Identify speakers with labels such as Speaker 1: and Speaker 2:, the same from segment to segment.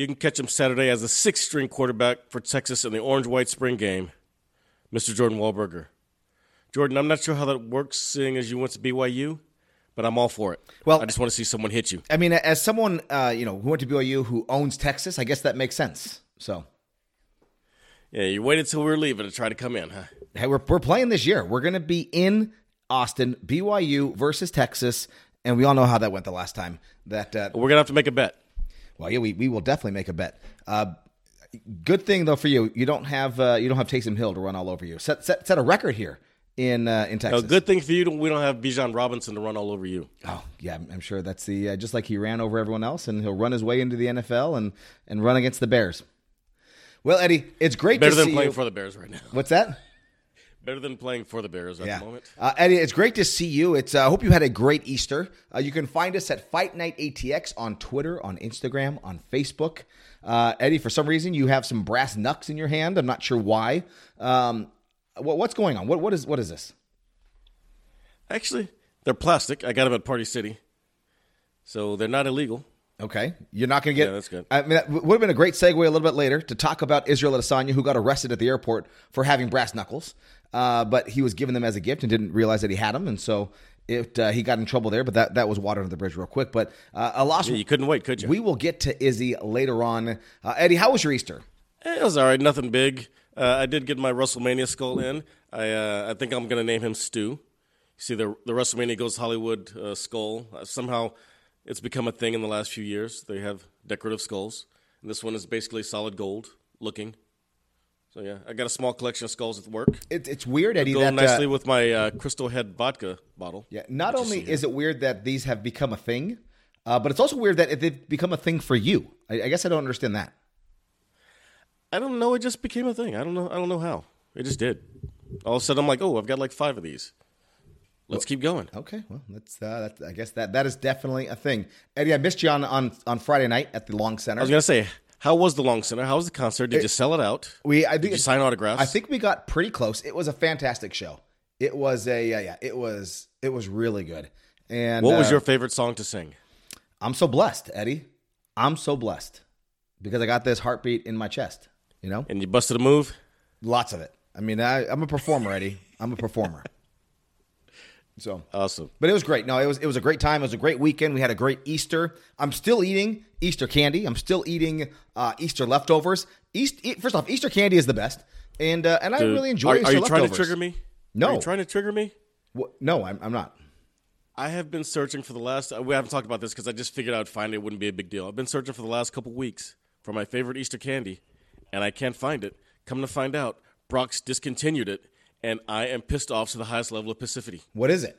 Speaker 1: you can catch him Saturday as the sixth string quarterback for Texas in the orange white spring game, Mr. Jordan Wahlberger. Jordan, I'm not sure how that works, seeing as you went to BYU, but I'm all for it.
Speaker 2: Well,
Speaker 1: I just want to see someone hit you.
Speaker 2: I mean, as someone uh, you know who went to BYU who owns Texas, I guess that makes sense. So,
Speaker 1: Yeah, you waited till we were leaving to try to come in, huh?
Speaker 2: hey, we're we're playing this year. We're going to be in Austin, BYU versus Texas, and we all know how that went the last time. That uh,
Speaker 1: We're gonna have to make a bet.
Speaker 2: Well, yeah, we, we will definitely make a bet. Uh, good thing though for you, you don't have uh, you don't have Taysom Hill to run all over you. Set set set a record here in uh, in Texas.
Speaker 1: A good thing for you, we don't have Bijan Robinson to run all over you.
Speaker 2: Oh yeah, I'm- I'm sure that's the uh, just like he ran over everyone else, and he'll run his way into the NFL and and run against the Bears. Well, Eddie, it's great
Speaker 1: Better
Speaker 2: to
Speaker 1: than
Speaker 2: see
Speaker 1: playing
Speaker 2: you.
Speaker 1: for the Bears right now.
Speaker 2: What's that?
Speaker 1: Better than playing for the Bears at
Speaker 2: Yeah,
Speaker 1: the moment.
Speaker 2: uh, Eddie, it's great to see you. It's I hope you had a great Easter. Uh, you can find us at Fight Night ATX on Twitter, on Instagram, on Facebook. Uh, Eddie, for some reason, you have some brass knucks in your hand. I'm not sure why. Um, what, what's going on? What what is what is this?
Speaker 1: Actually, they're plastic. I got them at Party City, so they're not illegal.
Speaker 2: Okay, you're not going to get.
Speaker 1: Yeah, that's good.
Speaker 2: I mean, that would have been a great segue a little bit later to talk about Israel Adesanya, who got arrested at the airport for having brass knuckles, uh, but he was given them as a gift and didn't realize that he had them, and so it uh, he got in trouble there. But that that was water under the bridge real quick. But uh, a loss.
Speaker 1: Yeah, you couldn't wait, could you?
Speaker 2: We will get to Izzy later on. Uh, Eddie, how was your Easter?
Speaker 1: Eh, it was all right. Nothing big. Uh, I did get my WrestleMania skull in. I uh, I think I'm going to name him Stu. You see, the the WrestleMania Goes Hollywood uh, skull. Uh, somehow, it's become a thing in the last few years. They have decorative skulls, and this one is basically solid gold looking. So yeah, I got a small collection of skulls at work.
Speaker 2: It, it's weird, Eddie.
Speaker 1: Go
Speaker 2: that
Speaker 1: nicely
Speaker 2: uh,
Speaker 1: with my uh, Crystal Head vodka bottle.
Speaker 2: yeah, not only is it weird that these have become a thing, uh, but it's also weird that they've become a thing for you. I, I guess I don't understand that.
Speaker 1: I don't know. It just became a thing. I don't know. I don't know how. It just did. All of a sudden, I'm like, oh, I've got like five of these. Let's keep going.
Speaker 2: Okay, well, that's, uh, that's I guess that that is definitely a thing. Eddie, I missed you on on, on Friday night at the Long Center.
Speaker 1: I was gonna say, how was the Long Center? How was the concert? Did you sell it out?
Speaker 2: we I think
Speaker 1: Did you sign autographs?
Speaker 2: I think we got pretty close. It was a fantastic show. It was a yeah, yeah it was it was really good. And
Speaker 1: What was
Speaker 2: uh,
Speaker 1: your favorite song to sing?
Speaker 2: I'm so blessed, Eddie. I'm so blessed because I got this heartbeat in my chest. You know,
Speaker 1: And you busted a move.
Speaker 2: lots of it. I mean, I, I'm a performer, Eddie. I'm a performer. So
Speaker 1: Awesome.
Speaker 2: But it was great. No, it was it was a great time. It was a great weekend. We had a great Easter. I'm still eating Easter candy. I'm still eating uh, Easter leftovers. East, first off, Easter candy is the best, and uh, and I really enjoy
Speaker 1: Are,
Speaker 2: Easter
Speaker 1: are you trying to
Speaker 2: leftovers.
Speaker 1: trigger me?
Speaker 2: No.
Speaker 1: Are you trying to trigger me?
Speaker 2: No, I'm, I'm not.
Speaker 1: I have been searching for the last. We haven't talked about this because I just figured out finding it wouldn't be a big deal. I've been searching for the last couple weeks for my favorite Easter candy, and I can't find it. Come to find out, Brach's discontinued it, and I am pissed off to the highest level of passivity.
Speaker 2: What is it?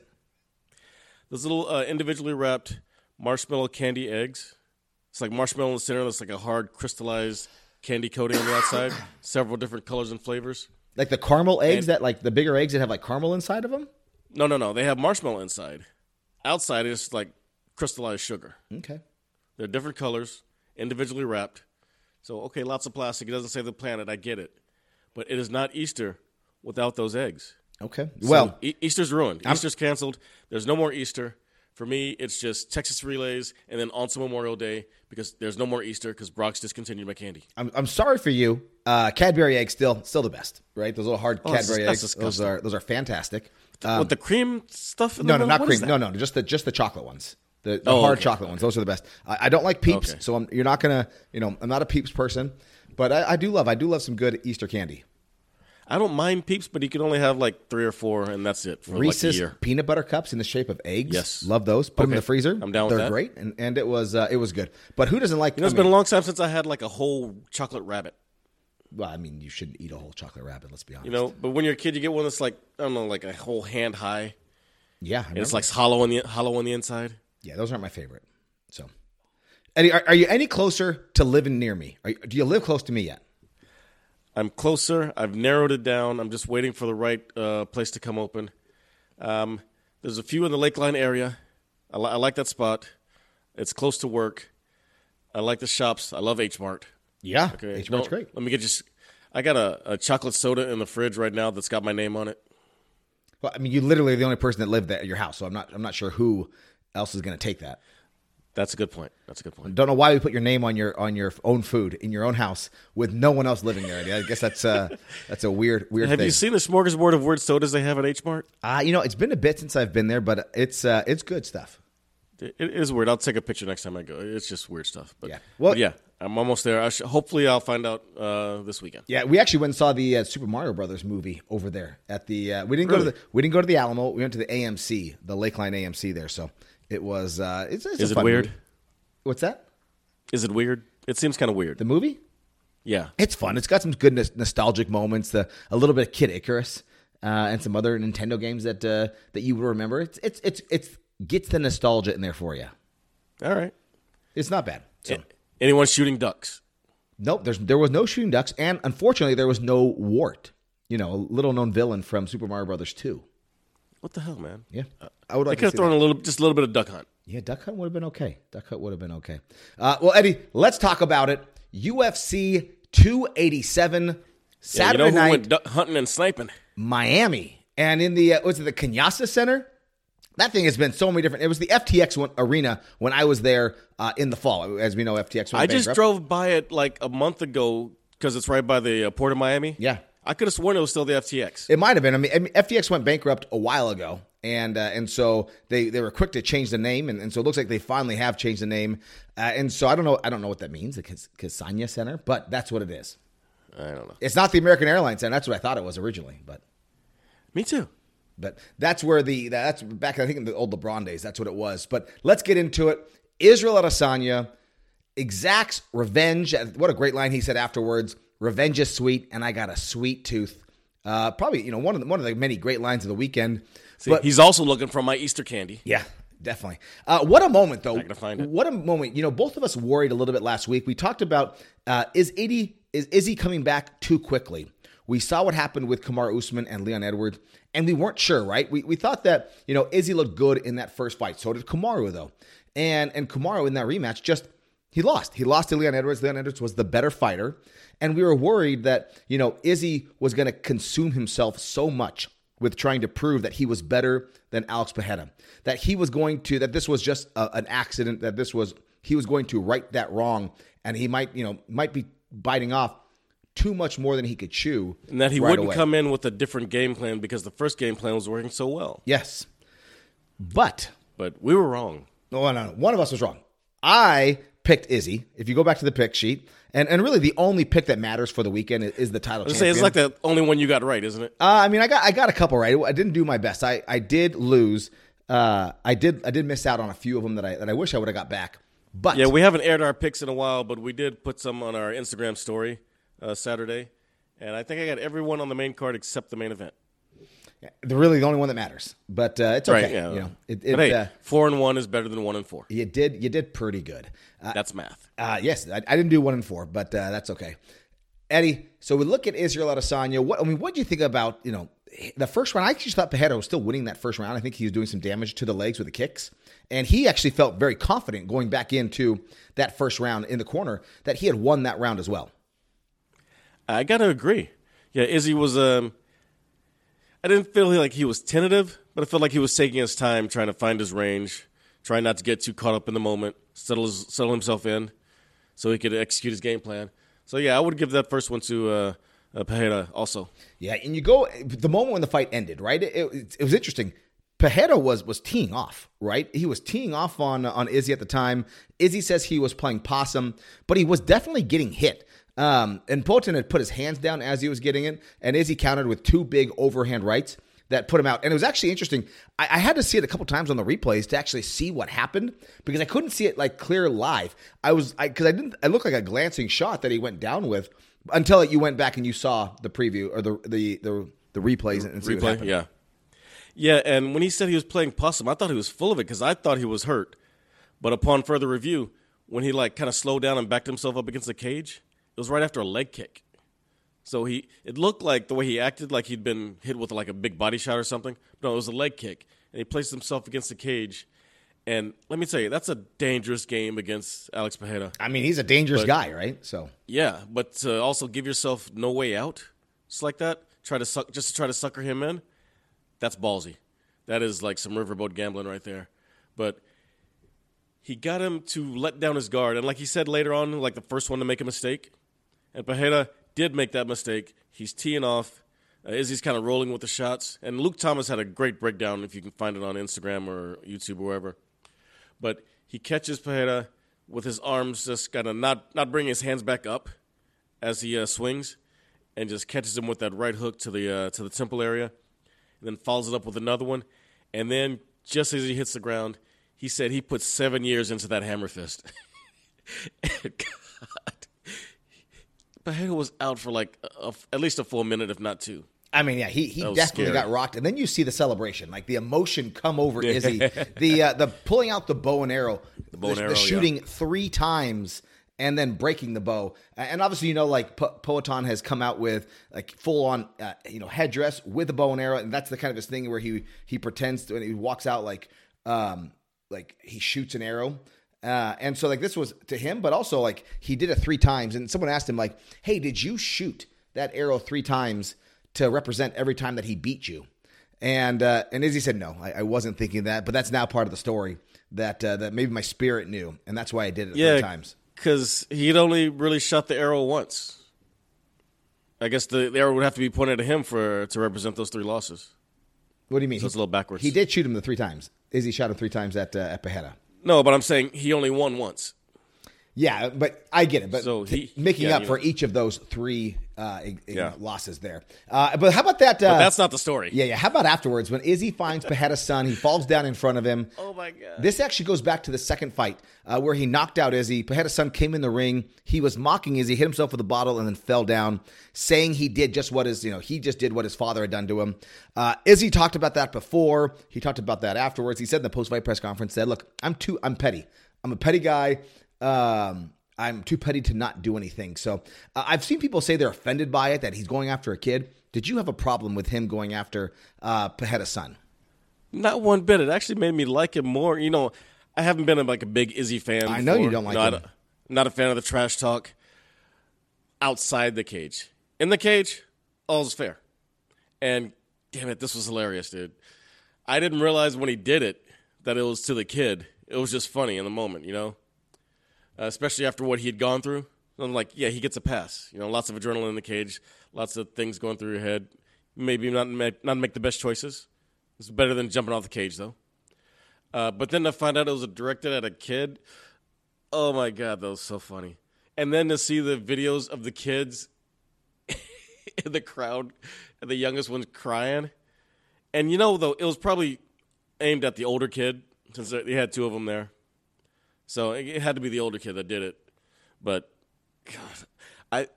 Speaker 1: Those little uh, individually wrapped marshmallow candy eggs. It's like marshmallow in the center. That's like a hard crystallized candy coating on the outside. Several different colors and flavors.
Speaker 2: Like the caramel eggs
Speaker 1: And-
Speaker 2: that like the bigger eggs that have like caramel inside of them.
Speaker 1: No, no, no. They have marshmallow inside. Outside is like crystallized sugar.
Speaker 2: Okay.
Speaker 1: They're different colors, individually wrapped. So, okay, lots of plastic. It doesn't save the planet. I get it. But it is not Easter without those eggs.
Speaker 2: Okay.
Speaker 1: So,
Speaker 2: Well,
Speaker 1: E- Easter's ruined. Easter's canceled. There's no more Easter. For me, it's just Texas relays and then also Memorial Day because there's no more Easter because Brach's discontinued my candy.
Speaker 2: I'm, I'm sorry for you. Uh, Cadbury eggs still still the best, right? Those little hard
Speaker 1: Oh,
Speaker 2: Cadbury eggs. Those are those are fantastic.
Speaker 1: With the cream stuff in
Speaker 2: Um, No, no, not
Speaker 1: What
Speaker 2: cream. No, no, just the just the chocolate ones. The, the
Speaker 1: Oh,
Speaker 2: hard
Speaker 1: okay,
Speaker 2: chocolate ones. Those are the best. I, I don't like Peeps,
Speaker 1: Okay.
Speaker 2: so I'm, you're not gonna. You know, I'm not a Peeps person, but I, I do love. I do love some good Easter candy.
Speaker 1: I don't mind Peeps, but you can only have like three or four, and that's it for like a
Speaker 2: Reese's
Speaker 1: year.
Speaker 2: peanut butter cups in the shape of eggs.
Speaker 1: Yes.
Speaker 2: love those. Put them in the freezer.
Speaker 1: I'm down
Speaker 2: They're
Speaker 1: that.
Speaker 2: great, and, and it was uh, it was good. But who doesn't like?
Speaker 1: You know, it's
Speaker 2: I
Speaker 1: been a long time since I had like a whole chocolate rabbit.
Speaker 2: Well, I mean, you shouldn't eat a whole chocolate rabbit. Let's be honest.
Speaker 1: You know, but when you're a kid, you get one that's like I don't know, like a whole hand high.
Speaker 2: yeah,
Speaker 1: it's like hollow on the hollow on the inside.
Speaker 2: yeah, those aren't my favorite. So, Eddie, are, are you any closer to living near me? Are do you live close to me yet?
Speaker 1: I'm closer. I've narrowed it down. I'm just waiting for the right uh, place to come open. Um, there's a few in the Lakeline area. I, li- I like that spot. It's close to work. I like the shops. I love H Mart.
Speaker 2: Yeah,
Speaker 1: Okay,
Speaker 2: H Mart's great.
Speaker 1: Let me get you. s- I got a, a chocolate soda in the fridge right now that's got my name on it.
Speaker 2: Well, I mean, you literally are the only person that lived at your house, so I'm not. I'm not sure who else is going to take that.
Speaker 1: That's a good point. That's a good point.
Speaker 2: Don't know why we put your name on your on your own food in your own house with no one else living there. I guess that's uh that's a weird weird thing.
Speaker 1: Have
Speaker 2: thing.
Speaker 1: you seen the smorgasbord of weird sodas they have at H Mart?
Speaker 2: uh, you know, it's been a bit since I've been there, but it's uh, it's good stuff.
Speaker 1: It is weird. I'll take a picture next time I go. It's just weird stuff. But
Speaker 2: Yeah.
Speaker 1: well,
Speaker 2: Well-
Speaker 1: yeah, I'm almost there. I sh- hopefully, I'll find out uh, this weekend.
Speaker 2: Yeah, we actually went and saw the uh, Super Mario Brothers movie over there at the. Uh, we didn't go to the we didn't go to the Alamo. We went to the AMC, the Lakeline AMC there. So it was. Uh, it's, it's
Speaker 1: Is it weird?
Speaker 2: movie. What's that?
Speaker 1: Is it weird? It seems kind of weird.
Speaker 2: The movie?
Speaker 1: yeah.
Speaker 2: It's fun. It's got some good nos- nostalgic moments. The a little bit of Kid Icarus uh, and some other Nintendo games that uh, that you would remember. It's it's it's it's gets the nostalgia in there for you.
Speaker 1: All right.
Speaker 2: It's not bad. So.
Speaker 1: A- Anyone shooting ducks?
Speaker 2: Nope, there's there was no shooting ducks, and unfortunately, there was no Wart. You know, a little known villain from Super Mario Brothers Two.
Speaker 1: What the hell, man?
Speaker 2: Yeah, I would like
Speaker 1: could have thrown
Speaker 2: that.
Speaker 1: a little, just a little bit of duck hunt.
Speaker 2: Yeah, Duck Hunt would have been okay. Duck Hunt would have been okay. Uh, well, Eddie, let's talk about it. UFC 287
Speaker 1: Yeah,
Speaker 2: Saturday
Speaker 1: you know who
Speaker 2: night,
Speaker 1: went duck hunting and sniping?
Speaker 2: Miami, and in the uh, was it the Kenyasa Center? That thing has been so many different. It was the FTX one, arena when I was there uh, in the fall. As we know, FTX. Went
Speaker 1: I just
Speaker 2: bankrupt.
Speaker 1: drove by it like a month ago because it's right by the uh, port of Miami.
Speaker 2: Yeah.
Speaker 1: I could have sworn it was still the FTX.
Speaker 2: It might have been. I mean, I mean, FTX went bankrupt a while ago, and uh, and so they, they were quick to change the name, and, and so it looks like they finally have changed the name. Uh, and so I don't know. I don't know what that means, the Kas- Kasanya Center, but that's what it is.
Speaker 1: I don't know.
Speaker 2: It's not the American Airlines Center. That's what I thought it was originally, but
Speaker 1: Me too.
Speaker 2: but that's where the that's back. I think in the old LeBron days, that's what it was. But let's get into it. Israel Adesanya exacts revenge. What a great line he said afterwards. Revenge is sweet, and I got a sweet tooth. Uh, probably you know one of the, one of the many great lines of the weekend.
Speaker 1: See,
Speaker 2: but
Speaker 1: he's also looking for my Easter candy.
Speaker 2: yeah, definitely. Uh, what a moment, though.
Speaker 1: Not gonna find it.
Speaker 2: What a moment. You know, both of us worried a little bit last week. We talked about uh, is Izzy is Izzy coming back too quickly? We saw what happened with Kamaru Usman and Leon Edwards, and we weren't sure, right? We, we thought that you know Izzy looked good in that first fight. So did Kamaru though, and and Kamaru in that rematch just he lost. He lost to Leon Edwards. Leon Edwards was the better fighter, and we were worried that you know Izzy was going to consume himself so much with trying to prove that he was better than Alex Pereira, that he was going to that this was just a, an accident, that this was he was going to right that wrong, and he might you know might be biting off too much more than he could chew,
Speaker 1: And that he
Speaker 2: right
Speaker 1: wouldn't
Speaker 2: away.
Speaker 1: come in with a different game plan because the first game plan was working so well.
Speaker 2: Yes, but
Speaker 1: But we were wrong.
Speaker 2: no, no, no, one of us was wrong. I picked Izzy. If you go back to the pick sheet, and and really the only pick that matters for the weekend is, is the title.
Speaker 1: Say it's like the only one you got right, isn't it?
Speaker 2: Uh, I mean, I got I got a couple right. I didn't do my best. I, I did lose. Uh, I did I did miss out on a few of them that I that I wish I would have got back. But
Speaker 1: Yeah, we haven't aired our picks in a while, but we did put some on our Instagram story uh, Saturday, and I think I got everyone on the main card except the main event.
Speaker 2: They're really the only one that matters. But uh, it's okay.
Speaker 1: Right? Yeah.
Speaker 2: You know, it, it,
Speaker 1: hey,
Speaker 2: uh,
Speaker 1: four and one is better than one and four.
Speaker 2: you did you did pretty good. Uh,
Speaker 1: That's math.
Speaker 2: uh, yes, I, I didn't do one and four, but uh, that's okay. Eddie, so we look at Israel Adesanya. What I mean, what do you think about you know the first round? I actually thought Pereira was still winning that first round. I think he was doing some damage to the legs with the kicks, and he actually felt very confident going back into that first round in the corner that he had won that round as well.
Speaker 1: I gotta agree. Yeah, Izzy was. Um, I didn't feel like he was tentative, but I felt like he was taking his time, trying to find his range, trying not to get too caught up in the moment, settle his, settle himself in, so he could execute his game plan. So yeah, I would give that first one to uh, uh, Pereira also.
Speaker 2: Yeah, and you go the moment when the fight ended, right? It, it, it was interesting. Pereira was was teeing off, right? He was teeing off on on Izzy at the time. Izzy says he was playing possum, but he was definitely getting hit. Um, and Poatan had put his hands down as he was getting it, and Izzy countered with two big overhand rights that put him out. And it was actually interesting. I, I had to see it a couple times on the replays to actually see what happened because I couldn't see it like clear live. I was because I, I, didn't. I looked like a glancing shot that he went down with until you went back and you saw the preview or the the the, the replays and and see
Speaker 1: Replay, yeah, yeah. And when he said he was playing possum, I thought he was full of it because I thought he was hurt. But upon further review, when he like kind of slowed down and backed himself up against the cage, was right after a leg kick. So he, it looked like the way he acted, like he'd been hit with like a big body shot or something. No, it was a leg kick, and he placed himself against the cage. And let me tell you, that's a dangerous game against Alex Pereira.
Speaker 2: I mean, he's a dangerous
Speaker 1: But-
Speaker 2: guy, right? So
Speaker 1: Yeah, but to also give yourself no way out, just like that, try to suck, just to try to sucker him in. That's ballsy. That is like some riverboat gambling right there. But he got him to let down his guard, and like he said later on, like the first one to make a mistake, and Pereira did make that mistake. He's teeing off. Uh, Izzy's kind of rolling with the shots, and Luke Thomas had a great breakdown if you can find it on Instagram or YouTube or wherever. But he catches Pereira with his arms just kind of not not bringing his hands back up as he uh, swings, and just catches him with that right hook to the uh, to the temple area, and then follows it up with another one, and then just as he hits the ground, he said he put seven years into that hammer fist. Pereira was out for like a, at least a full minute, if not two.
Speaker 2: I mean, yeah, he, he definitely
Speaker 1: scary.
Speaker 2: got rocked, and then you see the celebration, like the emotion come over Izzy, the uh, the pulling out the bow and arrow, the,
Speaker 1: bow and
Speaker 2: the
Speaker 1: arrow, yeah.
Speaker 2: shooting three times, and then breaking the bow, and obviously you know like po- Poatan has come out with like full on uh, you know headdress with a bow and arrow, and that's the kind of his thing where he he pretends to, and he walks out like um like he shoots an arrow. Uh, and so like this was to him, but also like he did it three times, and someone asked him like, "Hey, did you shoot that arrow three times to represent every time that he beat you?" And uh, and Izzy said, "No, I, I wasn't thinking that, but that's now part of the story that uh, that maybe my spirit knew, and that's why I did it
Speaker 1: Yeah,
Speaker 2: three times."
Speaker 1: because he'd only really shot the arrow once. I guess the, the arrow would have to be pointed at him for to represent those three losses.
Speaker 2: What do you mean?
Speaker 1: So it's a little backwards.
Speaker 2: He did shoot him the three times. Izzy shot him three times at uh, at Pereira.
Speaker 1: No, but I'm saying he only won once.
Speaker 2: Yeah, but I get it. But
Speaker 1: So
Speaker 2: t-
Speaker 1: he-
Speaker 2: making
Speaker 1: yeah,
Speaker 2: up for
Speaker 1: know.
Speaker 2: each of those three uh,
Speaker 1: Yeah.
Speaker 2: losses there. Uh, but how about that? Uh,
Speaker 1: But that's not the story.
Speaker 2: Yeah, yeah. How about afterwards when Izzy finds Pereira's son? He falls down in front of him.
Speaker 1: Oh my god.
Speaker 2: This actually goes back to the second fight uh, where he knocked out Izzy. Pereira's son came in the ring. He was mocking Izzy, hit himself with a bottle, and then fell down, saying he did just what his, you know, he just did what his father had done to him. Uh, Izzy talked about that before. He talked about that afterwards. He said in the post fight press conference, said, "Look, I'm too, I'm petty. I'm a petty guy. Um, I'm too petty to not do anything." So uh, I've seen people say they're offended by it that he's going after a kid. Did you have a problem with him going after uh, Pereira's son?
Speaker 1: Not one bit. It actually made me like him more. You know, I haven't been like a big Izzy fan.
Speaker 2: I know you don't like
Speaker 1: I
Speaker 2: him.
Speaker 1: don't- not a fan of the trash talk outside the cage. In the cage, all's fair. And damn it, this was hilarious, dude. I didn't realize when he did it that it was to the kid. It was just funny in the moment, you know? Uh, especially after what he had gone through. I'm like, yeah, he gets a pass. You know, lots of adrenaline in the cage, lots of things going through your head. Maybe not make, not make the best choices. It's better than jumping off the cage, though. Uh, but then to find out it was directed at a kid, oh my god, that was so funny. And then to see the videos of the kids in the crowd, and the youngest one's crying, and you know though it was probably aimed at the older kid since they had two of them there, so it it had to be the older kid that did it. But God, I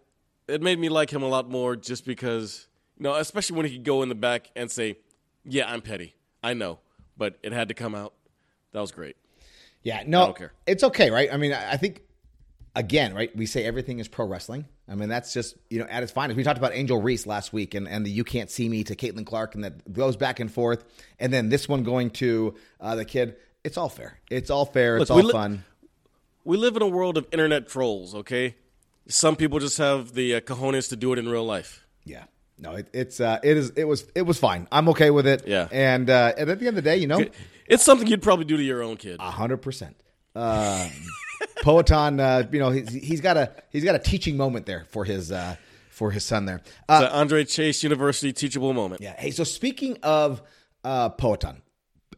Speaker 1: it made me like him a lot more just because you know, especially when he could go in the back and say, "Yeah, I'm petty, I know," but it had to come out. That was great.
Speaker 2: Yeah, no, it's okay, right? I mean, I I think again, right? We say everything is pro wrestling. I mean, that's just you know at its finest. We talked about Angel Reese last week, and and the "You Can't See Me" to Caitlin Clark, and that goes back and forth, and then this one going to uh, the kid. It's all fair. It's all fair. it's all
Speaker 1: li-
Speaker 2: fun.
Speaker 1: We live in a world of internet trolls. Okay, some people just have the uh, cojones to do it in real life.
Speaker 2: Yeah. No, it, it's uh, it is it was it was fine. I'm okay with it.
Speaker 1: Yeah.
Speaker 2: and uh, and at the end of the day, you know,
Speaker 1: It's something you'd probably do to your own kid.
Speaker 2: A hundred percent. Um, Poatan, uh, you know, he's, he's got a he's got a teaching moment there for his uh, for his son there. Uh,
Speaker 1: the Andre Chase University teachable moment.
Speaker 2: yeah. Hey, so speaking of uh, Poatan,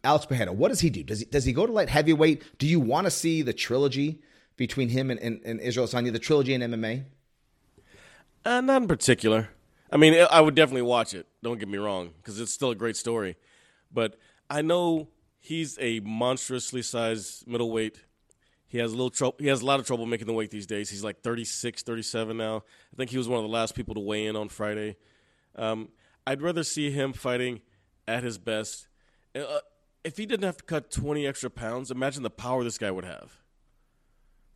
Speaker 2: Alex Pereira, what does he do? Does he does he go to light heavyweight? Do you want to see the trilogy between him and, and, and Israel Adesanya, the trilogy in MMA?
Speaker 1: Uh, not in particular. I mean, I would definitely watch it. Don't get me wrong, because it's still a great story. But I know he's a monstrously sized middleweight. He has a little trouble. He has a lot of trouble making the weight these days. He's like 36, 37 now. I think he was one of the last people to weigh in on Friday. Um, I'd rather see him fighting at his best. Uh, if he didn't have to cut 20 extra pounds, imagine the power this guy would have.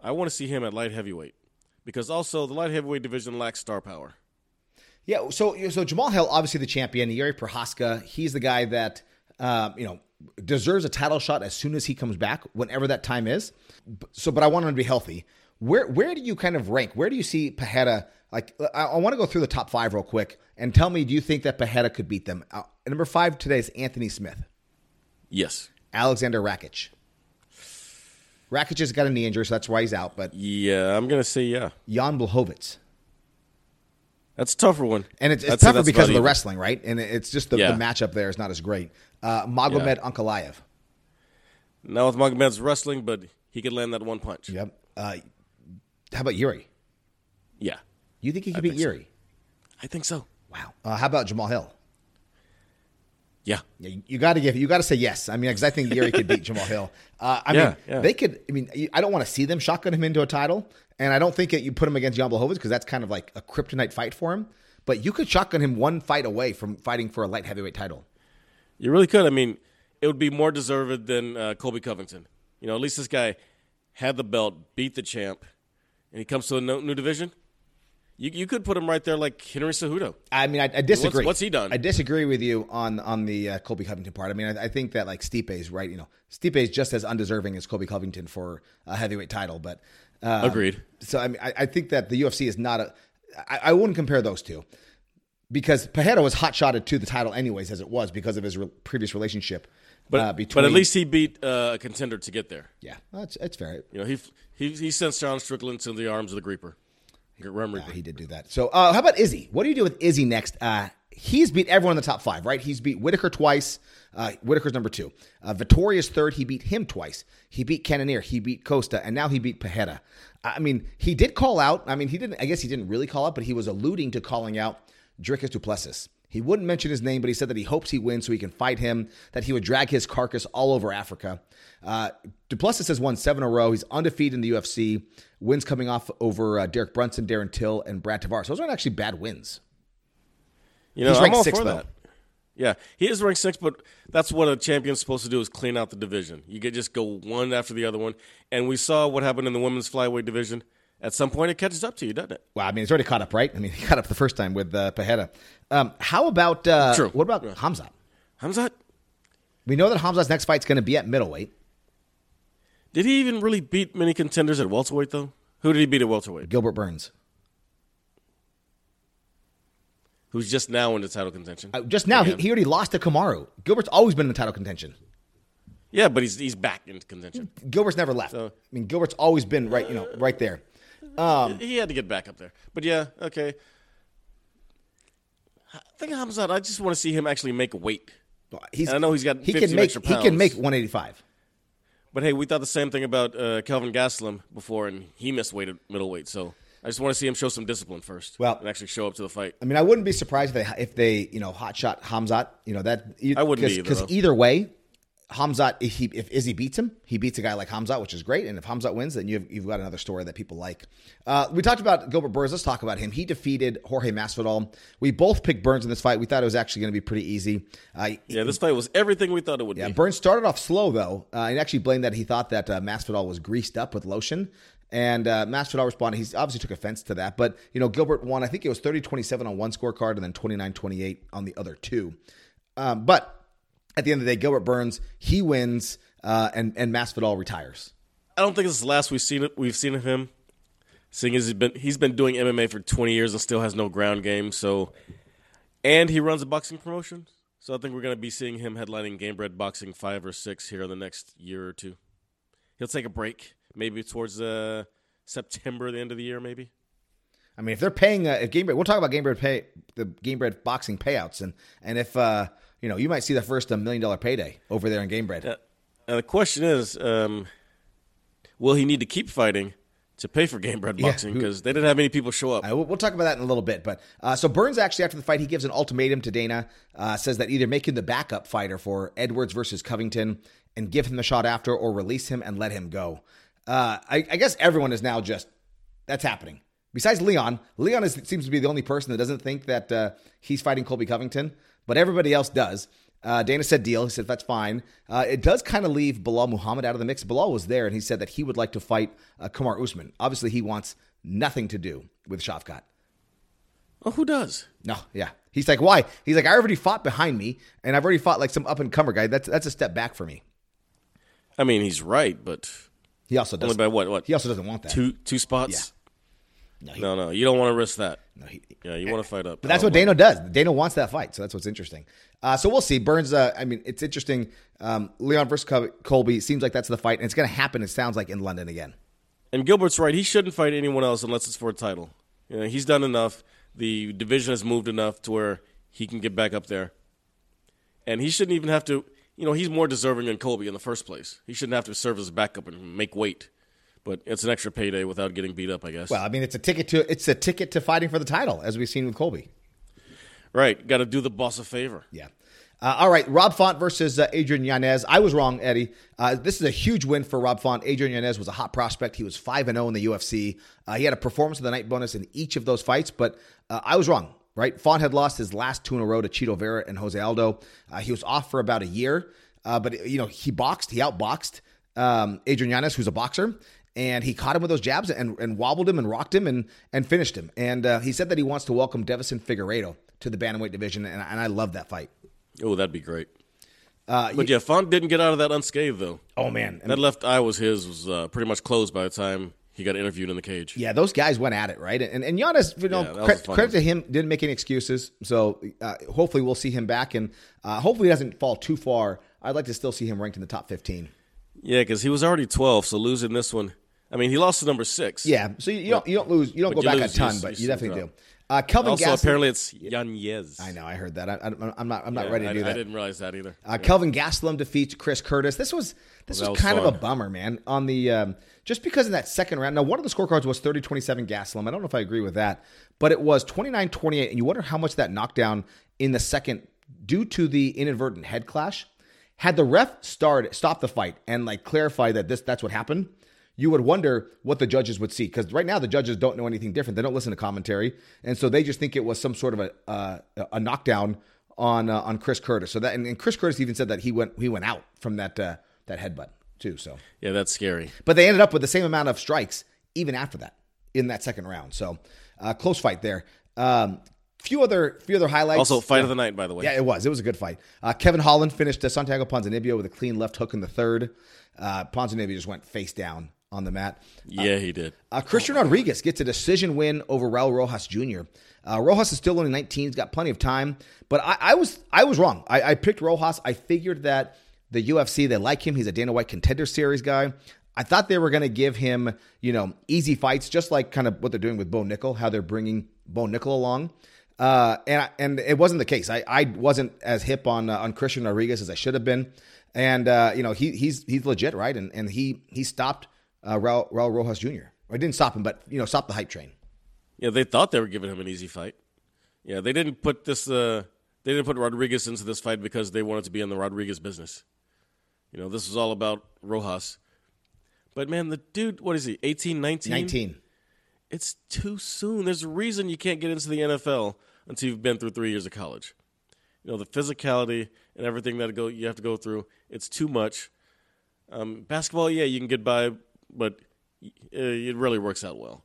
Speaker 1: I want to see him at light heavyweight because also the light heavyweight division lacks star power.
Speaker 2: Yeah, so so Jamahal Hill, obviously the champion, Jiri Prochazka, he's the guy that uh, you know deserves a title shot as soon as he comes back, whenever that time is. So, but I want him to be healthy. Where where do you kind of rank? Where do you see Pereira? Like, I, I want to go through the top five real quick and tell me, do you think that Pereira could beat them? Uh, number five today is Anthony Smith.
Speaker 1: Yes.
Speaker 2: Alexander Rakic. Rakic has got a knee injury, so that's why he's out. But
Speaker 1: yeah, I'm gonna say yeah.
Speaker 2: Jan Blachowicz.
Speaker 1: That's a tougher one.
Speaker 2: And it's, it's tougher because of the wrestling, right? And it's just the, yeah. the, matchup there is not as great. Uh, Magomed yeah. Ankalaev.
Speaker 1: Now with Magomed's wrestling, but he could land that one punch.
Speaker 2: Yep. Uh, how about Jiri?
Speaker 1: Yeah.
Speaker 2: You think he could beat Jiri? So.
Speaker 1: I think so.
Speaker 2: Wow. Uh, how about Jamahal Hill?
Speaker 1: Yeah.
Speaker 2: yeah you got to give. You got to say yes. I mean, because I think Jiri could beat Jamahal Hill. Uh, I yeah, mean, yeah. they could. I mean, I don't want to see them shotgun him into a title, and I don't think that you put him against Jan Blachowicz because that's kind of like a kryptonite fight for him. But you could shotgun him one fight away from fighting for a light heavyweight title.
Speaker 1: You really could. I mean, it would be more deserved than uh, Colby Covington. You know, at least this guy had the belt, beat the champ, and he comes to a new division. You, you could put him right there like Henry Cejudo.
Speaker 2: I mean, I, I disagree.
Speaker 1: What's, what's, he done?
Speaker 2: I disagree with you on on the uh, Colby Covington part. I mean, I, I think that like Stipe is right. You know, Stipe is just as undeserving as Colby Covington for a heavyweight title. But
Speaker 1: uh, agreed.
Speaker 2: So I mean, I, I, think that the UFC is not a. I, I wouldn't compare those two because Pereira was hot shotted to the title anyways, as it was because of his re- previous relationship.
Speaker 1: But,
Speaker 2: uh,
Speaker 1: between, but at least he beat uh, a contender to get there.
Speaker 2: Yeah, that's that's fair.
Speaker 1: You know, he he he sent Sean Strickland to the arms of the Grieper.
Speaker 2: Yeah, he did do that. So, uh, how about Izzy? What do you do with Izzy next? Uh, he's beat everyone in the top five, right? He's beat Whittaker twice. Uh, Whittaker's number two. Uh, Vettori's third. He beat him twice. He beat Cannonier. He beat Costa, and now he beat Pereira. I mean, he did call out. I mean, he didn't. I guess he didn't really call out, but he was alluding to calling out Dricus Du Plessis. He wouldn't mention his name, but he said that he hopes he wins so he can fight him, that he would drag his carcass all over Africa. Uh, Du Plessis has won seven in a row. He's undefeated in the UFC. Wins coming off over uh, Derek Brunson, Darren Till, and Brad Tavares. Those aren't actually bad wins.
Speaker 1: You know, He's ranked I'm all six, for though. that. Yeah, he is ranked six, but that's what a champion's supposed to do is clean out the division. You get just go one after the other one. And we saw what happened in the women's flyweight division. At some point, it catches up to you, doesn't it?
Speaker 2: Well, I mean, it's already caught up, right? I mean, he caught up the first time with uh, Pereira. Um, how about uh, True. What about yeah. Hamzat?
Speaker 1: Hamzat.
Speaker 2: We know that Hamzat's next fight's going to be at middleweight.
Speaker 1: Did he even really beat many contenders at welterweight though? Who did he beat at welterweight?
Speaker 2: Gilbert Burns.
Speaker 1: Who's just now in the title contention?
Speaker 2: Uh, just now, he, he, already lost to Kamaru. Gilbert's always been in the title contention.
Speaker 1: Yeah, but he's he's back in contention.
Speaker 2: Gilbert's never left. So, I mean, Gilbert's always been right, you know, right there. Um,
Speaker 1: he had to get back up there. But yeah, okay. I think Hamzat. I just want to see him actually make weight. He's, and I know he's got he can
Speaker 2: make he can make 185.
Speaker 1: But hey, we thought the same thing about uh, Kelvin Gastelum before, and he missed weight at middleweight. So I just want to see him show some discipline first.
Speaker 2: Well,
Speaker 1: and actually show up to the fight.
Speaker 2: I mean, I wouldn't be surprised if they if they you know hot shot Hamzat. You know that
Speaker 1: I wouldn't
Speaker 2: because either way, Hamzat, if, he, if Izzy beats him, he beats a guy like Hamzat, which is great. And if Hamzat wins, then you've, you've got another story that people like. Uh, we talked about Gilbert Burns. Let's talk about him. He defeated Jorge Masvidal. We both picked Burns in this fight. We thought it was actually going to be pretty easy.
Speaker 1: Uh, yeah, this fight was everything we thought it would be.
Speaker 2: yeah,
Speaker 1: be.
Speaker 2: Burns started off slow, though, uh, and actually blamed that he thought that uh, Masvidal was greased up with lotion. And uh, Masvidal responded. He obviously took offense to that. But, you know, Gilbert won, I think it was 30 27 on one scorecard and then 29 28 on the other two. Um, but at the end of the day, Gilbert Burns he wins, uh, and and Masvidal retires.
Speaker 1: I don't think it's the last we've seen it. We've seen of him, seeing as he's been he's been doing MMA for twenty years and still has no ground game. So, and he runs a boxing promotion. So I think we're going to be seeing him headlining Gamebred Boxing five or six here in the next year or two. He'll take a break, maybe towards uh, September, the end of the year, maybe.
Speaker 2: I mean, if they're paying, uh, if Gamebred, we'll talk about Gamebred pay the Gamebred boxing payouts, and and if uh, you know, you might see the first a million dollar payday over there in Gamebred.
Speaker 1: Uh, and the question is, um, will he need to keep fighting to pay for
Speaker 2: Gamebred
Speaker 1: boxing because they didn't have any people show up?
Speaker 2: We'll, we'll talk about that in a little bit. But uh, so Burns actually after the fight, he gives an ultimatum to Dana, uh, says that either make him the backup fighter for Edwards versus Covington and give him the shot after, or release him and let him go. Uh, I, I guess everyone is now just that's happening. Besides Leon, Leon is, seems to be the only person that doesn't think that uh, he's fighting Colby Covington, but everybody else does. Uh, Dana said deal. He said that's fine. Uh, it does kind of leave Belal Muhammad out of the mix. Bilal was there, and he said that he would like to fight uh, Kamaru Usman. Obviously, he wants nothing to do with Shavkat.
Speaker 1: Oh, who does?
Speaker 2: No, yeah. He's like, why? He's like, I already fought behind me, and I've already fought like some up and comer guy. That's that's a step back for me.
Speaker 1: I mean, he's right, but
Speaker 2: He also doesn't.
Speaker 1: Only by what? What?
Speaker 2: He also doesn't want that.
Speaker 1: two two spots?
Speaker 2: No, he-
Speaker 1: No, no, you don't want to risk that.
Speaker 2: No, he-
Speaker 1: Yeah, you want to fight up.
Speaker 2: But that's what Dano does. Dano wants that fight, so that's what's interesting. Uh, so we'll see. Burns. Uh, I mean, it's interesting. Um, Leon versus Col- Colby seems like that's the fight, and it's going to happen. It sounds like in London again.
Speaker 1: And Gilbert's right. He shouldn't fight anyone else unless it's for a title. You know, he's done enough. The division has moved enough to where he can get back up there. And he shouldn't even have to. You know, he's more deserving than Colby in the first place. He shouldn't have to serve as a backup and make weight. But it's an extra payday without getting beat up, I guess.
Speaker 2: Well, I mean, it's a ticket to it's a ticket to fighting for the title, as we've seen with Colby.
Speaker 1: right. Got to do the boss a favor.
Speaker 2: Yeah. Uh, all right, Rob Font versus uh, Adrian Yanez. I was wrong, Eddie. Uh, this is a huge win for Rob Font. Adrian Yanez was a hot prospect. He was 5 and 0 in the UFC. Uh, he had a performance of the night bonus in each of those fights, but uh, I was wrong, right? Font had lost his last two in a row to Chito Vera and Jose Aldo. Uh, he was off for about a year, uh, but, you know, he boxed, he outboxed um, Adrian Yanez, who's a boxer. And he caught him with those jabs and, and wobbled him and rocked him and, and finished him. And uh, he said that he wants to welcome Deiveson Figueiredo to the bantamweight division, and, and I love that fight.
Speaker 1: Oh, that'd be great.
Speaker 2: Uh,
Speaker 1: But yeah, Font didn't get out of that unscathed, though.
Speaker 2: Oh man,
Speaker 1: That left eye was his was uh, pretty much closed by the time he got interviewed in the cage.
Speaker 2: yeah, those guys went at it, right? And and Yanez, you know,
Speaker 1: Yeah,
Speaker 2: credit, credit to him, didn't make any excuses. So uh, hopefully we'll see him back, and uh, hopefully he doesn't fall too far. I'd like to still see him ranked in the top fifteen.
Speaker 1: Yeah, because he was already 12, so losing this one. I mean, he lost to number six.
Speaker 2: Yeah, so you, you don't you don't lose, you don't go
Speaker 1: you
Speaker 2: back
Speaker 1: lose,
Speaker 2: a ton,
Speaker 1: you-
Speaker 2: but
Speaker 1: you
Speaker 2: definitely do. Uh, Kelvin
Speaker 1: Also,
Speaker 2: Gastelum.
Speaker 1: apparently it's Yanez.
Speaker 2: I know, I heard that. I, I'm not, I'm not
Speaker 1: Yeah,
Speaker 2: ready to
Speaker 1: I,
Speaker 2: do that.
Speaker 1: I didn't realize that either.
Speaker 2: Uh, Kelvin Gastelum defeats Chris Curtis. This was this
Speaker 1: Well,
Speaker 2: was
Speaker 1: was
Speaker 2: kind of a bummer, man. On the um, just because in that second round. Now, one of the scorecards was 30-27 Gastelum. I don't know if I agree with that, but it was 29-28, and you wonder how much that knockdown in the second due to the inadvertent head clash. Had the ref started stop the fight and like clarify that this that's what happened, you would wonder what the judges would see because right now the judges don't know anything different. They don't listen to commentary, and so they just think it was some sort of a uh, a knockdown on uh, on Chris Curtis. So that and, and Chris Curtis even said that he went he went out from that uh, that headbutt too. So,
Speaker 1: Yeah, that's scary.
Speaker 2: but they ended up with the same amount of strikes even after that in that second round. So uh, close fight there. Um, few other few other highlights.
Speaker 1: Also, fight
Speaker 2: Yeah.
Speaker 1: of the night, by the way.
Speaker 2: Yeah, it was. It was a good fight. Uh, Kevin Holland finished uh, Santiago Ponzinibbio with a clean left hook in the third. Uh, Ponzinibbio just went face down on the mat.
Speaker 1: Yeah, he did.
Speaker 2: Uh, Christian Rodriguez gets a decision win over Raul Rosas Jr. Uh, Rosas is still only 19; he's got plenty of time. But I, I was I was wrong. I, I picked Rosas. I figured that the UFC they like him. He's a Dana White Contender Series guy. I thought they were going to give him you know easy fights, just like kind of what they're doing with Bo Nickal, how they're bringing Bo Nickal along. Uh, and and it wasn't the case. I, I wasn't as hip on uh, on Christian Rodriguez as I should have been. And uh, you know he he's he's legit, right? And and he he stopped uh, Raul, Raul Rosas Jr. I didn't stop him, but you know stop the hype train.
Speaker 1: Yeah, they thought they were giving him an easy fight. Yeah, they didn't put this. Uh, they didn't put Rodriguez into this fight because they wanted to be in the Rodriguez business. You know, this was all about Rosas. But man, the dude, what is he? 18, 19?
Speaker 2: 19.
Speaker 1: It's too soon. There's a reason you can't get into the NFL until you've been through three years of college. You know, the physicality and everything that go you have to go through. It's too much. Um, basketball, yeah, you can get by, but uh, it really works out well.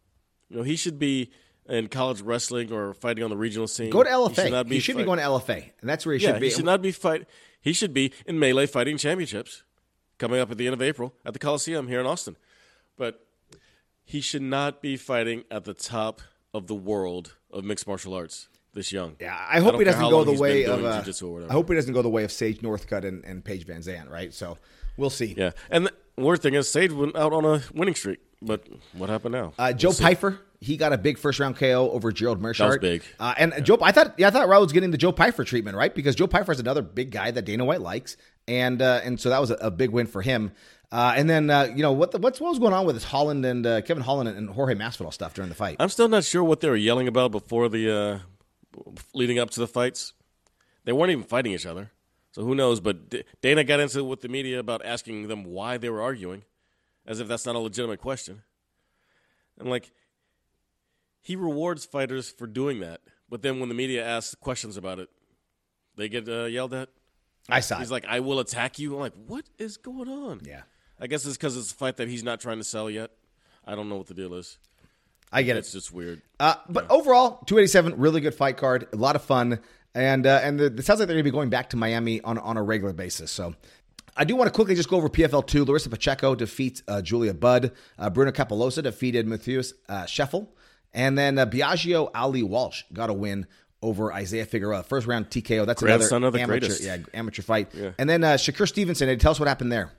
Speaker 1: You know, he should be in college wrestling or fighting on the regional scene.
Speaker 2: Go to
Speaker 1: He
Speaker 2: LFA.
Speaker 1: should
Speaker 2: He
Speaker 1: not
Speaker 2: should, be, going to LFA, and that's where he
Speaker 1: yeah,
Speaker 2: should be.
Speaker 1: he should not be fight. He should be in melee fighting championships coming up at the end of April at the Coliseum here in Austin. But he should not be fighting at the top of the world of mixed martial arts this young.
Speaker 2: yeah, I hope
Speaker 1: don't
Speaker 2: he doesn't go the way of. Uh,
Speaker 1: jiu-jitsu or whatever.
Speaker 2: I hope he doesn't go the way of Sage Northcutt and, and Paige VanZant, right? So we'll see.
Speaker 1: Yeah, and th- weird thing is, Sage went out on a winning streak, but what happened now?
Speaker 2: Uh, Joe Pyfer, he got a big first round KO over Gerald Meerschaert.
Speaker 1: big.
Speaker 2: Uh, and Joe, I thought, yeah, I thought Raul was getting the Joe Pyfer treatment, right? Because Joe Pyfer is another big guy that Dana White likes, and uh, and so that was a, a big win for him. Uh, and then uh, you know what the, what's what was going on with this Holland and uh, Kevin Holland and Jorge Masvidal stuff during the fight.
Speaker 1: I'm still not sure what they were yelling about before the uh, leading up to the fights. They weren't even fighting each other, so who knows? But D- Dana got into it with the media about asking them why they were arguing, as if that's not a legitimate question. And like, he rewards fighters for doing that, but then when the media asks questions about it, they get uh, yelled at.
Speaker 2: I saw.
Speaker 1: He's
Speaker 2: it.
Speaker 1: like, "I will attack you." I'm like, "What is going on?"
Speaker 2: yeah,
Speaker 1: I guess it's because it's a fight that he's not trying to sell yet. I don't know what the deal is.
Speaker 2: I get
Speaker 1: It's
Speaker 2: it.
Speaker 1: It's just weird.
Speaker 2: Uh, but overall, 287, really good fight card, a lot of fun, and uh, and the, it sounds like they're going to be going back to Miami on on a regular basis. So. I do want to quickly just go over PFL 2. Larissa Pacheco defeats uh, Julia Budd. Uh, Bruno Cappelozza defeated Matthias uh, Scheffel. And then uh, Biagio Ali Walsh got a win over Isaiah Figueroa. First round TKO. That's
Speaker 1: Grandson
Speaker 2: another
Speaker 1: of the
Speaker 2: amateur,
Speaker 1: greatest.
Speaker 2: yeah, amateur fight. And then uh, Shakur Stevenson. Hey, tell us what happened there.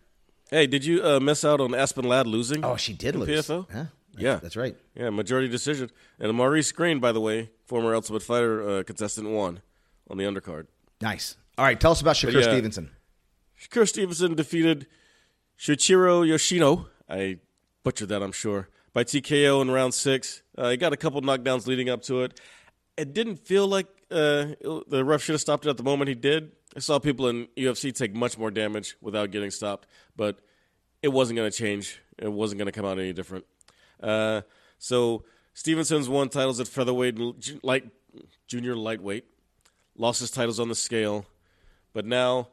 Speaker 1: Hey, did you uh, miss out on Aspen Ladd losing?
Speaker 2: Oh, she did lose.
Speaker 1: PFL?
Speaker 2: Huh?
Speaker 1: Yeah,
Speaker 2: That's right.
Speaker 1: Yeah, majority decision. And Maurice Greene, by the way, former Ultimate Fighter uh, contestant, won on the undercard.
Speaker 2: Nice. All right, tell us about Shakur
Speaker 1: yeah.
Speaker 2: Stevenson.
Speaker 1: Shakur Stevenson defeated Shichiro Yoshino. I butchered that, I'm sure, by TKO in round six. Uh, he got a couple knockdowns leading up to it. It didn't feel like uh, the ref should have stopped it at the moment he did. I saw people in UFC take much more damage without getting stopped, but it wasn't going to change. It wasn't going to come out any different. Uh, so Stevenson's won titles at featherweight, and light, junior lightweight, lost his titles on the scale, but now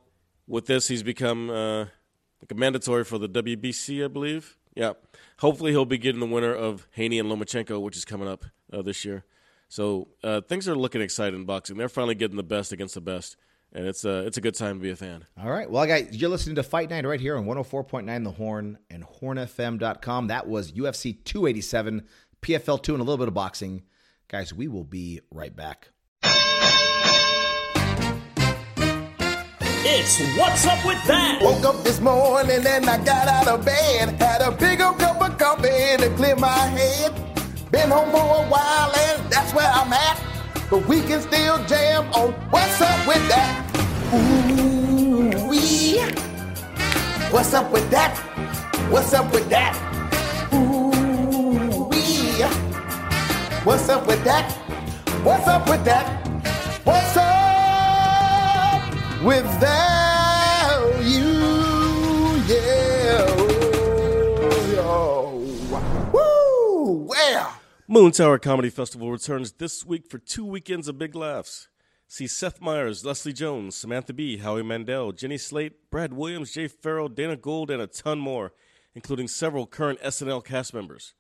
Speaker 1: with this he's become uh, like a mandatory for the WBC, I believe. Yeah, hopefully he'll be getting the winner of Haney and Lomachenko, which is coming up uh, this year. So uh, things are looking exciting in boxing. They're finally getting the best against the best, and it's uh, it's a good time to be a fan.
Speaker 2: All right. Well, guys, you're listening to Fight Night right here on 104.9 The Horn and hornfm.com. That was UFC 287, PFL 2, and a little bit of boxing. Guys, we will be right back.
Speaker 3: It's What's Up With That?
Speaker 4: Woke up this morning and I got out of bed. Had a big old cup of coffee to clear my head. Been home for a while and that's where I'm at. But we can still jam on What's Up With That. Ooh, wee. What's up with that? What's up with that? Ooh, wee. What's up with that? What's up with that? What's without you? Yeah. Oh, oh, Woo! Well.
Speaker 1: Moontower Comedy Festival returns this week for two weekends of big laughs. See Seth Meyers, Leslie Jones, Samantha Bee, Howie Mandel, Jenny Slate, Brad Williams, Jay Pharoah, Dana Gould, and a ton more, including several current SNL cast members.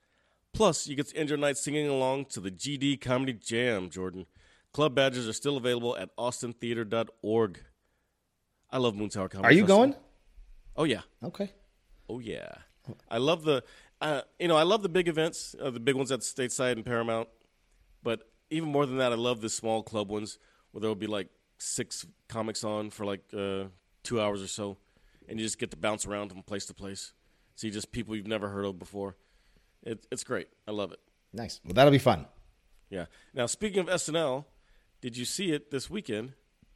Speaker 1: Plus, you get to end your night singing along to the GD Comedy Jam, Jordan. Club badges are still available at austintheater.org. I love Moontower Comedy
Speaker 2: Are you
Speaker 1: Festival.
Speaker 2: going?
Speaker 1: Oh, yeah.
Speaker 2: Okay.
Speaker 1: Oh yeah, I love the, uh, you know, I love the big events, uh, the big ones at the Stateside and Paramount. But even more than that, I love the small club ones where there will be like six comics on for like uh, two hours or so, and you just get to bounce around from place to place, see just people you've never heard of before. It, it's great. I love it.
Speaker 2: Nice. Well, that'll be fun.
Speaker 1: Yeah. Now, speaking of SNL, did you see it this weekend?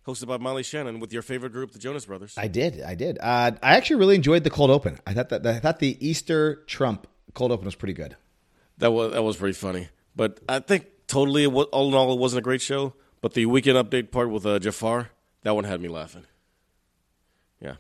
Speaker 1: Hosted by Molly Shannon with your favorite group, the Jonas Brothers.
Speaker 2: I did. I did. Uh, I actually really enjoyed the cold open. I thought that I thought the Easter Trump cold open was pretty good.
Speaker 1: That was that was pretty funny. But I think totally, all in all, it wasn't a great show. But the weekend update part with uh, Jafar, that one had me laughing. Yeah.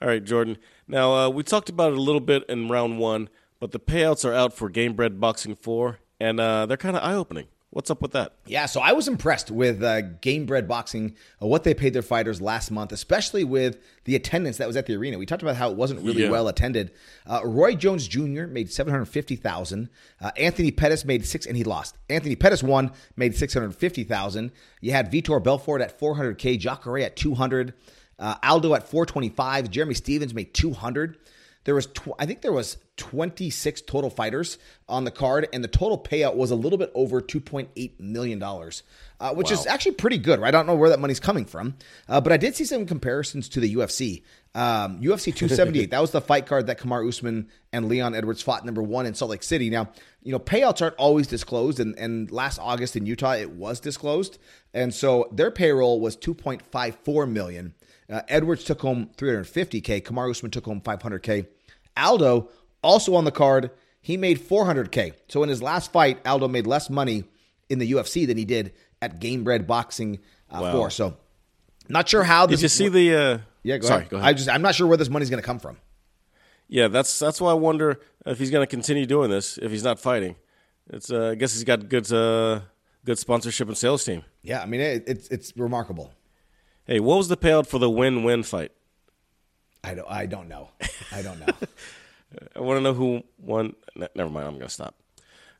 Speaker 1: All right, Jordan. Now uh, we talked about it a little bit in round one, but the payouts are out for Gamebred Boxing Four, and uh, they're kind of eye opening. What's up with that?
Speaker 2: Yeah, so I was impressed with uh, Gamebred Boxing, uh, what they paid their fighters last month, especially with the attendance that was at the arena. We talked about how it wasn't really
Speaker 1: Yeah.
Speaker 2: well attended. Uh, Roy Jones Jr. made seven hundred fifty thousand. Uh, Anthony Pettis made six, and he lost. Anthony Pettis won, made six hundred fifty thousand. You had Vitor Belfort at four hundred k, Jacare at two hundred, uh, Aldo at four twenty five, Jeremy Stephens made two hundred. There was, tw- I think there was 26 total fighters on the card, and the total payout was a little bit over 2.8 million dollars, uh, which is actually pretty good. Right? I don't know where that money's coming from, uh, but I did see some comparisons to the UFC. Um, UFC 278. that was the fight card that Kamaru Usman and Leon Edwards fought number one in Salt Lake City. Now, you know, payouts aren't always disclosed, and, and last August in Utah it was disclosed, and so their payroll was 2.54 million. Uh, Edwards took home 350k. Kamaru Usman took home 500k. Aldo also on the card. He made 400k. So in his last fight, Aldo made less money in the UFC than he did at Gamebred Boxing uh,
Speaker 1: Wow.
Speaker 2: for. So not sure how this.
Speaker 1: Did you see the? Uh,
Speaker 2: Yeah, go
Speaker 1: sorry,
Speaker 2: ahead.
Speaker 1: go ahead.
Speaker 2: I just I'm not sure where this money's going to come from.
Speaker 1: Yeah, that's that's why I wonder if he's going to continue doing this if he's not fighting. It's uh, I guess he's got good uh, good sponsorship and sales team.
Speaker 2: Yeah, I mean it, it's it's remarkable.
Speaker 1: Hey, what was the payout for the win-win fight?
Speaker 2: I don't I don't know. I don't know.
Speaker 1: I want to know who won. Never mind, I'm going to stop.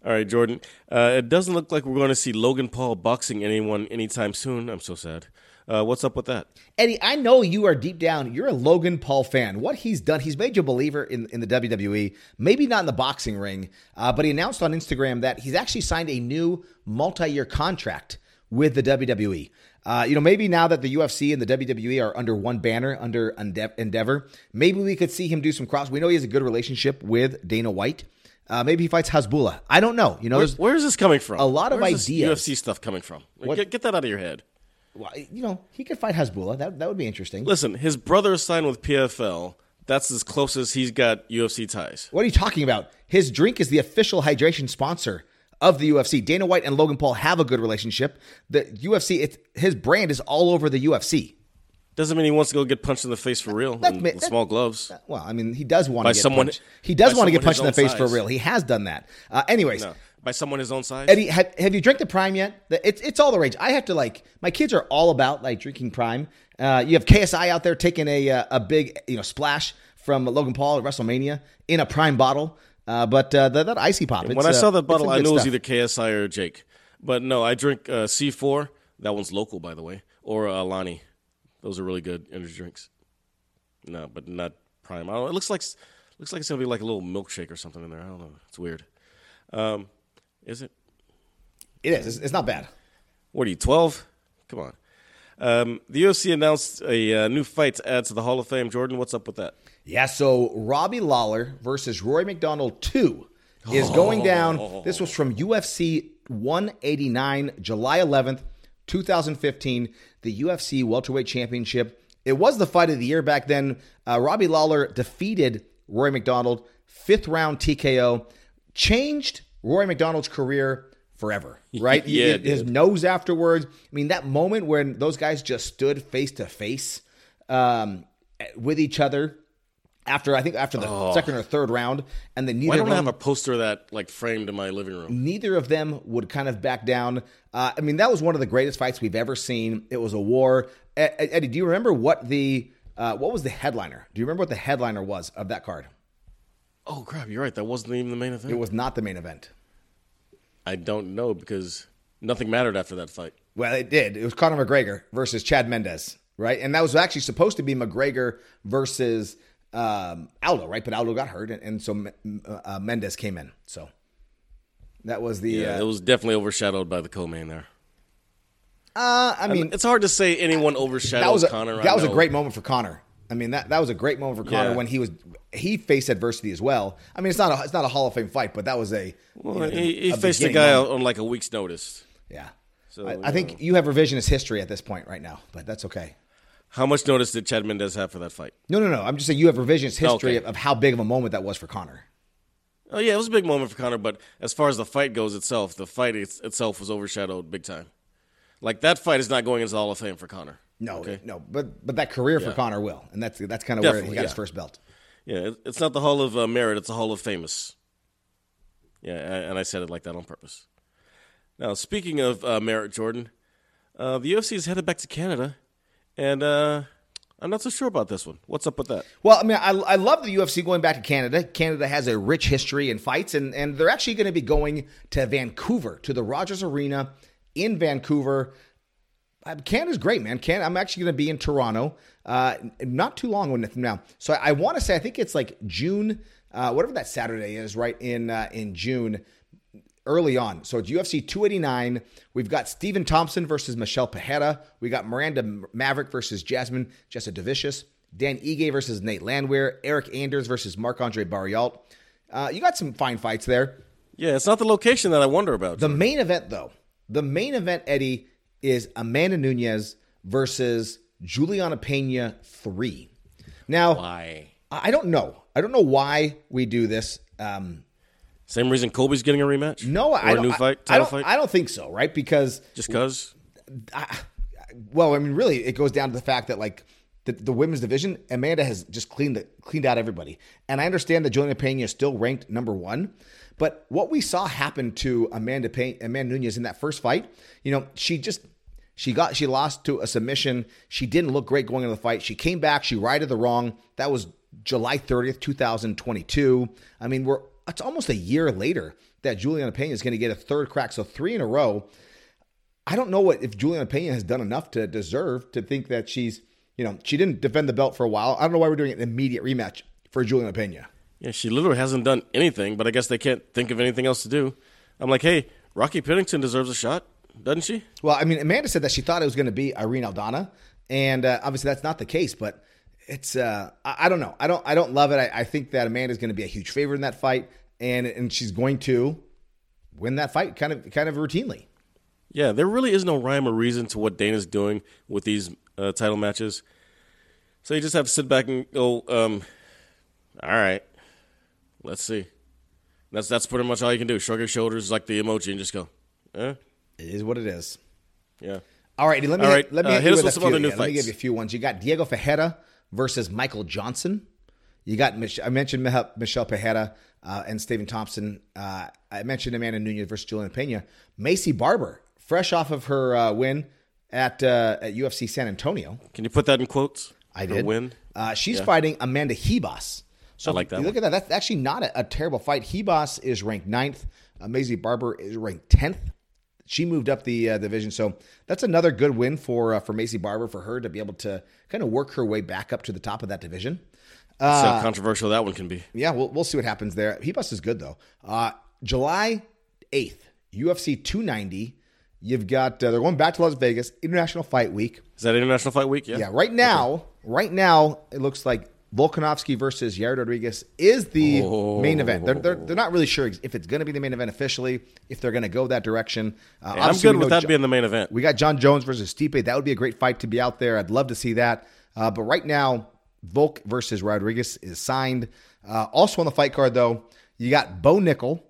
Speaker 1: All right, Jordan. Uh, it doesn't look like we're going to see Logan Paul boxing anyone anytime soon. I'm so sad. Uh, what's up with that?
Speaker 2: Eddie, I know you are deep down. You're a Logan Paul fan. What he's done, he's made you a believer in, in the WWE. Maybe not in the boxing ring, uh, but he announced on Instagram that he's actually signed a new multi-year contract with the WWE. Uh, you know, maybe now that the UFC and the WWE are under one banner, under Endeavor, maybe we could see him do some cross. We know he has a good relationship with Dana White. Uh, maybe he fights Hasbullah. I don't know. You know,
Speaker 1: Where, where is this coming from?
Speaker 2: a lot of
Speaker 1: Where's this
Speaker 2: ideas.
Speaker 1: UFC stuff coming from. Get, get that out of your head.
Speaker 2: well, you know he could fight Hasbullah. That that would be interesting.
Speaker 1: Listen, his brother signed with PFL. That's as close as he's got UFC ties.
Speaker 2: What are you talking about? His drink is the official hydration sponsor of the UFC. Dana White and Logan Paul have a good relationship. The UFC, it's, his brand is all over the UFC.
Speaker 1: Doesn't mean he wants to go get punched in the face for real
Speaker 2: That that-
Speaker 1: small gloves.
Speaker 2: Well, I mean, he does want
Speaker 1: By
Speaker 2: to get
Speaker 1: someone-
Speaker 2: punched. He does want to get punched in the face for real. He has done that. Uh, anyways,
Speaker 1: No, by someone his own size.
Speaker 2: Eddie, have, have you drank the Prime yet? It's it's all the rage. I have to like my kids are all about like drinking Prime. Uh, you have KSI out there taking a uh, a big you know splash from Logan Paul at WrestleMania in a Prime bottle. Uh, but uh, that, that icy pop.
Speaker 1: when I
Speaker 2: uh,
Speaker 1: saw that bottle,
Speaker 2: some
Speaker 1: I knew it was either KSI or Jake. But no, I drink uh, C4. That one's local, by the way, or uh, Alani. Those are really good energy drinks. No, but not Prime. I don't. It looks like looks like it's gonna be like a little milkshake or something in there. I don't know. It's weird. Um, is it?
Speaker 2: It is. It's, it's not bad.
Speaker 1: What are you, 12? Come on. Um, the UFC announced a uh, new fight to add to the Hall of Fame. Jordan, what's up with that?
Speaker 2: Yeah, so Robbie Lawler versus Rory MacDonald 2 is going down. This was from UFC 189, July 11th, 2015, the UFC Welterweight Championship. It was the fight of the year back then. Uh, Robbie Lawler defeated Rory MacDonald, fifth round TKO, changed Rory MacDonald's career forever, right?
Speaker 1: Yeah, it
Speaker 2: His nose afterwards. I mean, that moment when those guys just stood face to face um, with each other after I think after the second or third round, and then
Speaker 1: Oh. Why
Speaker 2: neither
Speaker 1: don't I have a poster of that like framed in my living room?
Speaker 2: neither of them would kind of back down. Uh, I mean, that was one of the greatest fights we've ever seen. It was a war. Eddie, do you remember what the uh, what was the headliner? Do you remember what the headliner was of that card?
Speaker 1: Oh crap, you're right. That wasn't even the main event.
Speaker 2: It was not the main event.
Speaker 1: I don't know because nothing mattered after that fight.
Speaker 2: Well, it did. It was Conor McGregor versus Chad Mendes, right? And that was actually supposed to be McGregor versus um, Aldo, right? But Aldo got hurt, and, and so uh, Mendes came in. So that was the.
Speaker 1: Yeah,
Speaker 2: uh,
Speaker 1: it was definitely overshadowed by the co-main there.
Speaker 2: uh, I
Speaker 1: I
Speaker 2: mean,
Speaker 1: mean, it's hard to say anyone overshadowed
Speaker 2: that was a,
Speaker 1: Conor. I
Speaker 2: that was a great moment for Conor. I mean that that was a great moment for Conor
Speaker 1: Yeah.
Speaker 2: when he was he faced adversity as well. I mean, it's not a it's not a Hall of Fame fight, but that was a.
Speaker 1: Well,
Speaker 2: you know,
Speaker 1: he, he
Speaker 2: a
Speaker 1: faced a guy
Speaker 2: moment.
Speaker 1: on like a week's notice.
Speaker 2: Yeah.
Speaker 1: So,
Speaker 2: I, I think you have revisionist history at this point right now, but that's okay.
Speaker 1: How much notice did Chad Mendes have for that fight?
Speaker 2: No, no, no. I'm just saying you have revisionist history
Speaker 1: Okay.
Speaker 2: of, of how big of a moment that was for Conor.
Speaker 1: Oh yeah, it was a big moment for Conor. But as far as the fight goes itself, the fight it's, itself was overshadowed big time. Like that fight is not going into the Hall of Fame for Conor.
Speaker 2: No,
Speaker 1: Okay.
Speaker 2: no, but but that career for Conor will, and that's that's kind of where he got his first belt.
Speaker 1: Yeah, it- it's not the Hall of uh, Merit; it's the Hall of Famous. Yeah, and I said it like that on purpose. Now, speaking of uh, Merit, Jordan, uh, the UFC is headed back to Canada, and uh, I'm not so sure about this one. What's up with that?
Speaker 2: Well, I mean, I, I love the UFC going back to Canada. Canada has a rich history in fights, and, and they're actually going to be going to Vancouver, to the Rogers Arena in Vancouver. Uh, Canada's great, man. Can I'm actually going to be in Toronto, uh, not too long from now. So I, I want to say I think it's like June, uh, whatever that Saturday is, right in uh, in June, early on. So it's UFC 289. We've got Stephen Thompson versus Michel Pereira. We got Miranda Maverick versus Jasmine Jasudavicius. Dan Ige versus Nate Landwehr. Eryk Anders versus Marc Andre Barriault. Uh, you got some fine fights there.
Speaker 1: Yeah, it's not the location that I wonder about.
Speaker 2: The main event, though, the main event, Eddie, is Amanda Nunes versus Juliana Pena 3. Now,
Speaker 1: Why?
Speaker 2: I don't know. I don't know why we do this. Um,
Speaker 1: Same reason Colby's getting a rematch?
Speaker 2: no, I
Speaker 1: a
Speaker 2: don't, I-
Speaker 1: fight,
Speaker 2: I, don't,
Speaker 1: fight?
Speaker 2: I don't think so, right? Because
Speaker 1: Just because?
Speaker 2: well, I mean, really, it goes down to the fact that like the, the women's division, Amanda has just cleaned the, cleaned out everybody, and I understand that Juliana Pena is still ranked number one, but what we saw happen to Amanda Pena, Amanda Nunes in that first fight, you know, she just she got she lost to a submission. She didn't look great going into the fight. She came back. She righted the wrong. That was July 30th, 2022. I mean, we're it's almost a year later that Juliana Pena is going to get a third crack. So three in a row. I don't know what if Juliana Pena has done enough to deserve to think that she's, you know, she didn't defend the belt for a while. I don't know why we're doing an immediate rematch for Juliana Pena.
Speaker 1: Yeah, she literally hasn't done anything, but I guess they can't think of anything else to do. I'm like, hey, Rocky Pennington deserves a shot, doesn't she?
Speaker 2: Well, I mean, Amanda said that she thought it was going to be Irene Aldana, and uh, obviously that's not the case. But it's, uh, I, I don't know. I don't, I don't love it. I, I think that Amanda's going to be a huge favorite in that fight, and and she's going to win that fight kind of, kind of routinely.
Speaker 1: Yeah, there really is no rhyme or reason to what Dana's doing with these uh, title matches. So you just have to sit back and go, um, all right, let's see. That's that's pretty much all you can do. Shrug your shoulders like the emoji and just go, eh,
Speaker 2: It is what it is.
Speaker 1: yeah.
Speaker 2: All right, let me
Speaker 1: All right,
Speaker 2: let me
Speaker 1: uh,
Speaker 2: hit,
Speaker 1: hit us
Speaker 2: with,
Speaker 1: with some
Speaker 2: few.
Speaker 1: other new
Speaker 2: yeah, Let me give you a few ones. You got Diego Ferreira versus Michael Johnson. You got Mich- I mentioned Mich- Michel Pereira uh, and Stephen Thompson. Uh, I mentioned Amanda Nunes versus Juliana Pena. Maycee Barber, fresh off of her uh, win at uh, at UFC San Antonio.
Speaker 1: Can you put that in quotes?
Speaker 2: I
Speaker 1: Her
Speaker 2: did.
Speaker 1: win.
Speaker 2: Uh, she's fighting Amanda Ribas. So
Speaker 1: I like that
Speaker 2: You look
Speaker 1: one.
Speaker 2: at that. That's actually not a, a terrible fight. Ribas is ranked ninth. Uh, Maycee Barber is ranked tenth. She moved up the uh, division, so that's another good win for uh, for Maycee Barber for her to be able to kind of work her way back up to the top of that division. Uh,
Speaker 1: how controversial that one can be.
Speaker 2: Yeah, we'll we'll see what happens there. Ribas is good though. Uh, July eighth, UFC 290. You've got uh, they're going back to Las Vegas International Fight Week.
Speaker 1: Is that International Fight Week? Yeah.
Speaker 2: Yeah, right now, right now, it looks like Volkanovski versus Yair Rodriguez is the main event. They're, they're, they're not really sure if it's going to be the main event officially, if they're going to go that direction. Uh,
Speaker 1: I'm good with that being the main event.
Speaker 2: We got Jon Jones versus Stipe. That would be a great fight to be out there. I'd love to see that. Uh, but right now, Volk versus Rodriguez is signed. Uh, also on the fight card, though, you got Bo Nickal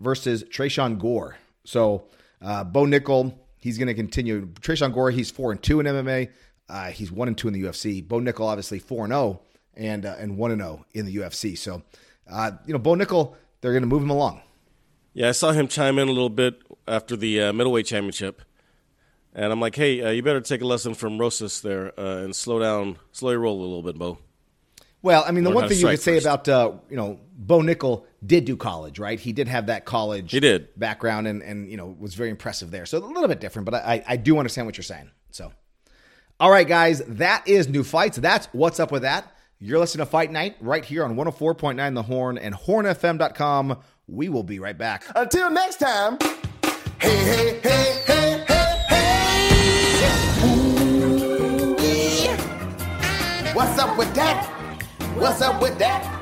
Speaker 2: versus Tresean Gore. So uh, Bo Nickal, he's going to continue. Tresean Gore, he's four and two in MMA. Uh, he's one and two in the UFC. Bo Nickal, obviously four and zero and uh, and one and zero in the UFC. So uh, you know, Bo Nickal, they're going to move him along.
Speaker 1: Yeah, I saw him chime in a little bit after the uh, middleweight championship, and I'm like, hey, uh, you better take a lesson from Rosas there uh, and slow down, slow your roll a little bit, Bo.
Speaker 2: Well, I mean, the
Speaker 1: Learn
Speaker 2: one thing you could say
Speaker 1: first.
Speaker 2: about uh, you know Bo Nickal did do college, right? He did have that college.
Speaker 1: He did.
Speaker 2: background, and and you know was very impressive there. So a little bit different, but I I do understand what you're saying. So, all right, guys, that is new fights. That's what's up with that. You're listening to Fight Night right here on 104.9 The Horn and HornFM.com. We will be right back.
Speaker 4: Until next time, hey, hey, hey, hey, hey. Ooh. What's up with that? What's up with that?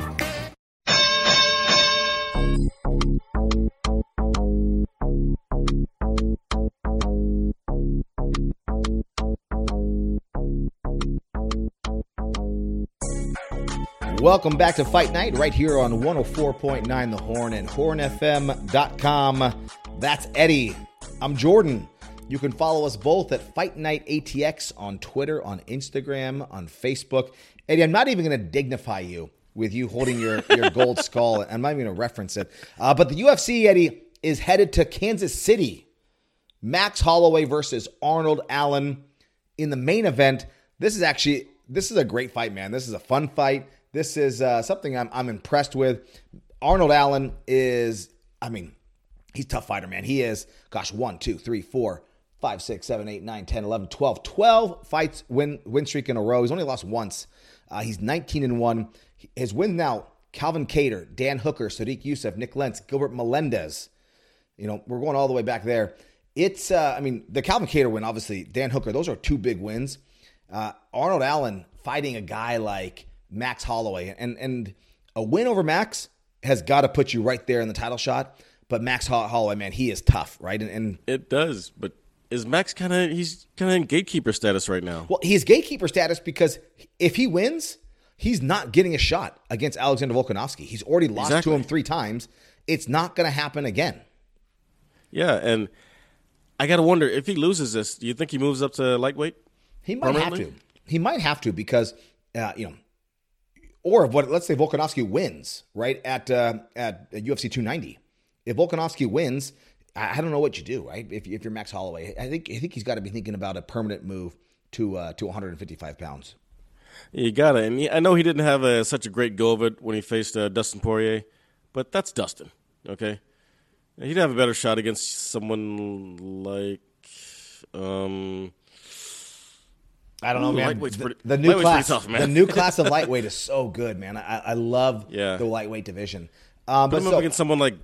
Speaker 2: Welcome back to Fight Night right here on 104.9 The Horn and hornfm.com. That's Eddie. I'm Jordan. You can follow us both at Fight Night ATX on Twitter, on Instagram, on Facebook. Eddie, I'm not even going to dignify you with you holding your, your gold skull. I'm not even going to reference it. Uh, but the UFC, Eddie, is headed to Kansas City. Max Holloway versus Arnold Allen in the main event. This is actually this is a great fight, man. This is a fun fight. This is uh, something I'm I'm impressed with. Arnold Allen is, I mean, he's tough fighter, man. He is, gosh, one, two, three, four, 5, 6, 7, 8, 9, 10, 11, 12. 12 fights win win streak in a row. He's only lost once. Uh, he's 19 and 1. His win now Calvin Kattar, Dan Hooker, Sodiq Yusuff, Nik Lentz, Gilbert Melendez. You know, we're going all the way back there. It's, uh, I mean, the Calvin Kattar win, obviously, Dan Hooker, those are two big wins. Uh, Arnold Allen fighting a guy like Max Holloway. And, and a win over Max has got to put you right there in the title shot. But Max Holloway, man, he is tough, right? And, and
Speaker 1: it does, but is Max kind of he's kind of in gatekeeper status right now?
Speaker 2: Well, he's gatekeeper status because if he wins, he's not getting a shot against Alexander Volkanovski. He's already lost exactly. to him three times. It's not going to happen again.
Speaker 1: Yeah, and I got to wonder if he loses this. Do you think he moves up to lightweight?
Speaker 2: He might have to. He might have to because uh, you know, or what? Let's say Volkanovski wins right at uh, at UFC 290. If Volkanovski wins, I don't know what you do, right? If, if you're Max Holloway, I think I think he's got to be thinking about a permanent move to uh, to 155 pounds.
Speaker 1: You got it. And I know he didn't have a, such a great go of it when he faced uh, Dustin Poirier, but that's Dustin. Okay, he'd have a better shot against someone like. Um,
Speaker 2: I don't know, Ooh, man. The, pretty, the, new class, tough, the new class of lightweight is so good, man. I, I love yeah. the lightweight division.
Speaker 1: Um, Put but him so, up against someone like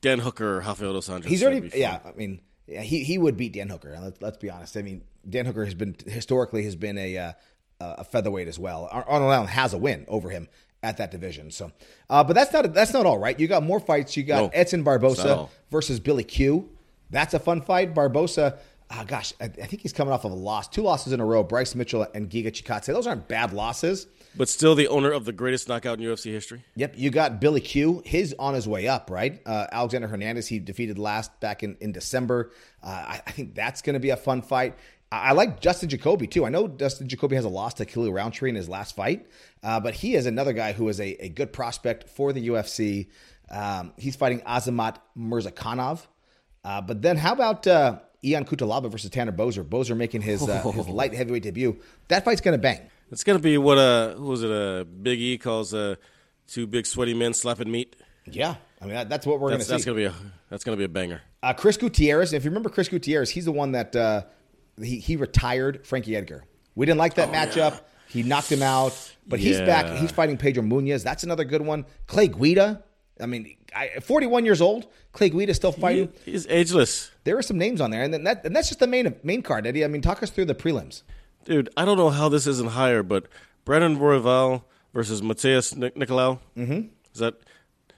Speaker 1: Dan Hooker or Rafael dos Anjos.
Speaker 2: He's already, yeah. I mean, yeah, he he would beat Dan Hooker. Let's, let's be honest. I mean, Dan Hooker has been historically has been a uh, a featherweight as well. Arnold Allen has a win over him at that division. So, uh, but that's not that's not all right. You got more fights. You got no, Edson Barboza versus Billy Q. That's a fun fight. Barboza. Oh gosh, I, I, think he's coming off of a loss, two losses in a row. Bryce Mitchell and Giga Chikadze. Those aren't bad losses.
Speaker 1: But still the owner of the greatest knockout in UFC history.
Speaker 2: Yep. You got Billy Q. His on his way up, right? Uh, Alexander Hernandez, he defeated last back in, in December. Uh, I, I, think that's going to be a fun fight. I, I, like Dustin Jacoby, too. I know Dustin Jacoby has a loss to Khalil Rountree in his last fight, uh, but he is another guy who is a, a good prospect for the UFC. Um, he's fighting Azamat Murzakanov. Uh, but then how about Ion Cutelaba versus Tanner Boser. Boser making his, uh, his light heavyweight debut. That fight's going to bang.
Speaker 1: It's gonna be what uh who was it uh Big E calls uh two big sweaty men slapping meat.
Speaker 2: Yeah, I mean that, that's what we're
Speaker 1: that's,
Speaker 2: gonna
Speaker 1: see. That's gonna be a that's gonna be a banger.
Speaker 2: Uh, Chris Gutierrez, if you remember Chris Gutierrez, he's the one that uh, he he retired Frankie Edgar. We didn't like that oh, matchup. Yeah. He knocked him out, but yeah. he's back. He's fighting Pedro Munhoz. That's another good one. Clay Guida. I mean, I, 41 years old. Clay Guida still fighting.
Speaker 1: He, he's ageless.
Speaker 2: There are some names on there, and then that and that's just the main main card, Eddie. I mean, talk us through the prelims.
Speaker 1: Dude, I don't know how this isn't higher, but Brandon Royval versus Matheus Nicolau. Mm-hmm. Is that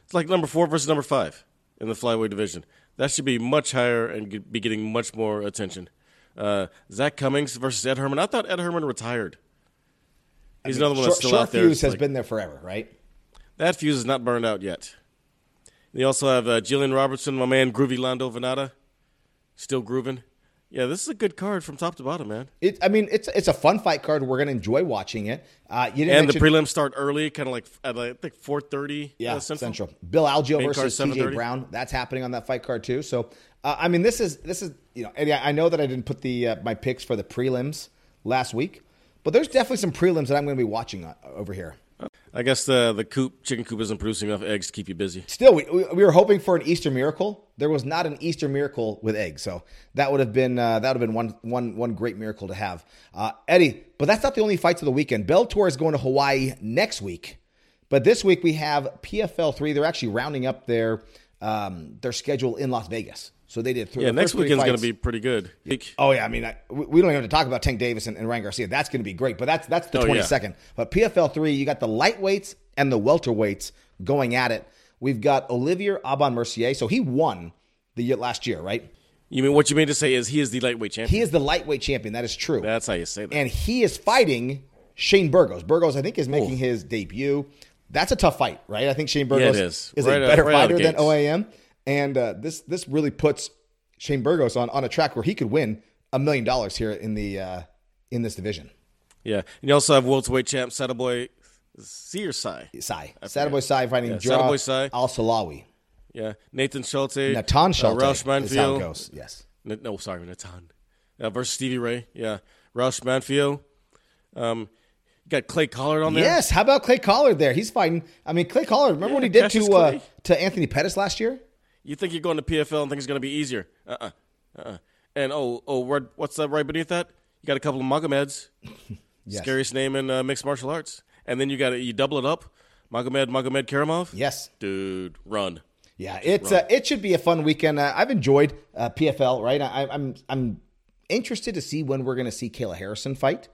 Speaker 1: it's like number four versus number five in the flyweight division? That should be much higher and be getting much more attention. Uh, Zak Cummings versus Ed Herman. I thought Ed Herman retired. He's I mean, another one that's still
Speaker 2: short
Speaker 1: out there.
Speaker 2: Fuse has like, been there forever, right?
Speaker 1: That fuse is not burned out yet. You also have uh, Jillian Robertson, my man Groovy Lando Vannata, still grooving. Yeah, this is a good card from top to bottom, man.
Speaker 2: It, I mean, it's it's a fun fight card. We're gonna enjoy watching it. Uh,
Speaker 1: you and mention, the prelims start early, kind of like at like, I think four thirty.
Speaker 2: Yeah, uh, central. central. Bill Algeo Main versus TJ Brown. That's happening on that fight card too. So, uh, I mean, this is this is you know, Eddie. I know that I didn't put the uh, my picks for the prelims last week, but there's definitely some prelims that I'm going to be watching uh, over here.
Speaker 1: I guess the the coop chicken coop isn't producing enough eggs to keep you busy.
Speaker 2: Still, we, we were hoping for an Easter miracle. There was not an Easter miracle with eggs, so that would have been uh, that would have been one one one great miracle to have, uh, Eddie. But that's not the only fights of the weekend. Bellator is going to Hawaii next week, but this week we have PFL three. They're actually rounding up their um, their schedule in Las Vegas. So they did
Speaker 1: three. Yeah, next weekend's going to be pretty good.
Speaker 2: Oh yeah, I mean, I, we don't even have to talk about Tank Davis and, and Ryan Garcia. That's going to be great. But that's that's the twenty second. Yeah. But PFL three, you got the lightweights and the welterweights going at it. We've got Olivier Aubin Mercier. So he won the year, last year, right?
Speaker 1: You mean what you mean to say is he is the lightweight champion?
Speaker 2: He is the lightweight champion. That is true.
Speaker 1: That's how you say that.
Speaker 2: And he is fighting Shane Burgos. Burgos, I think, is making Ooh. his debut. That's a tough fight, right? I think Shane Burgos yeah, is, is right a better right fighter than OAM. And uh, this this really puts Shane Burgos on, on a track where he could win a million dollars here in the uh, in this division.
Speaker 1: Yeah, and you also have welterweight champ Boy C or Sai?
Speaker 2: Sai. Boy Sai fighting yeah, Jaw Sai. Al Salawi.
Speaker 1: Yeah, Nathan Schulte.
Speaker 2: Natan uh, Schulte. Uh,
Speaker 1: Raush Manfio.
Speaker 2: goes. Yes.
Speaker 1: N- no, sorry, Natan. Uh, versus Stevie Ray. Yeah, Raush Manfio. Um, you got Clay Collard on there.
Speaker 2: Yes. How about Clay Collard there? He's fighting. I mean, Clay Collard. Remember yeah, what he did to uh, to Anthony Pettis last year?
Speaker 1: You think you're going to PFL and think it's going to be easier? Uh-uh. Uh-uh. And oh, oh, what- what's that right beneath that? You got a couple of Magomeds.
Speaker 2: Yes.
Speaker 1: Scariest name in uh, mixed martial arts. And then you got you double it up. Magomed Magomed Karamov.
Speaker 2: Yes.
Speaker 1: Dude, run.
Speaker 2: Yeah, it's uh, it should be a fun weekend. Uh, I've enjoyed uh, PFL. Right, I, I'm I'm interested to see when we're going to see Kayla Harrison fight.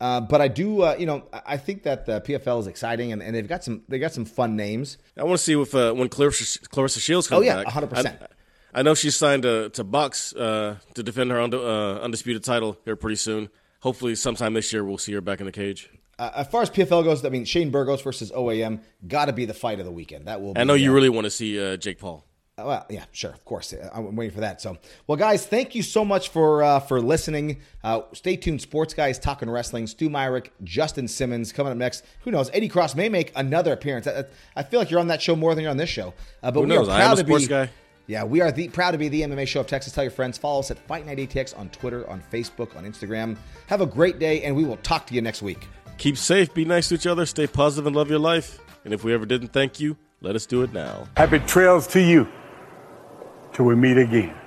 Speaker 2: Uh, but I do, uh, you know, I- think that the PFL is exciting, and, and they've got some they got some fun names.
Speaker 1: I want to see if uh, when Claressa, Claressa Shields comes
Speaker 2: Oh, yeah,
Speaker 1: back.
Speaker 2: 100%.
Speaker 1: I, I know she's signed to, to box uh, to defend her uh, undisputed title here pretty soon. Hopefully, sometime this year we'll see her back in the cage.
Speaker 2: Uh, as far as PFL goes, I mean, Shane Burgos versus OAM got to be the fight of the weekend. That will. Be,
Speaker 1: I know you really want to see uh, Jake Paul.
Speaker 2: Well, yeah, sure, of course. Uh, I'm waiting for that. So, well, guys, thank you so much for uh, for listening. Uh, stay tuned. Sports guys talking wrestling. Stu Myrick, Justin Simmons coming up next. Who knows? Eddie Cross may make another appearance. I, I feel like you're on that show more than you're on this show. Uh, but
Speaker 1: Who
Speaker 2: we
Speaker 1: knows?
Speaker 2: are
Speaker 1: I
Speaker 2: proud
Speaker 1: am a
Speaker 2: to
Speaker 1: sports
Speaker 2: be.
Speaker 1: guy.
Speaker 2: Yeah, we are the, proud to be the MMA show of Texas. Tell your friends. Follow us at Fight Night ATX on Twitter, on Facebook, on Instagram. Have a great day, and we will talk to you next week.
Speaker 1: Keep safe, be nice to each other, stay positive, and love your life. And if we ever didn't thank you, let us do it now.
Speaker 5: Happy trails to you till we meet again.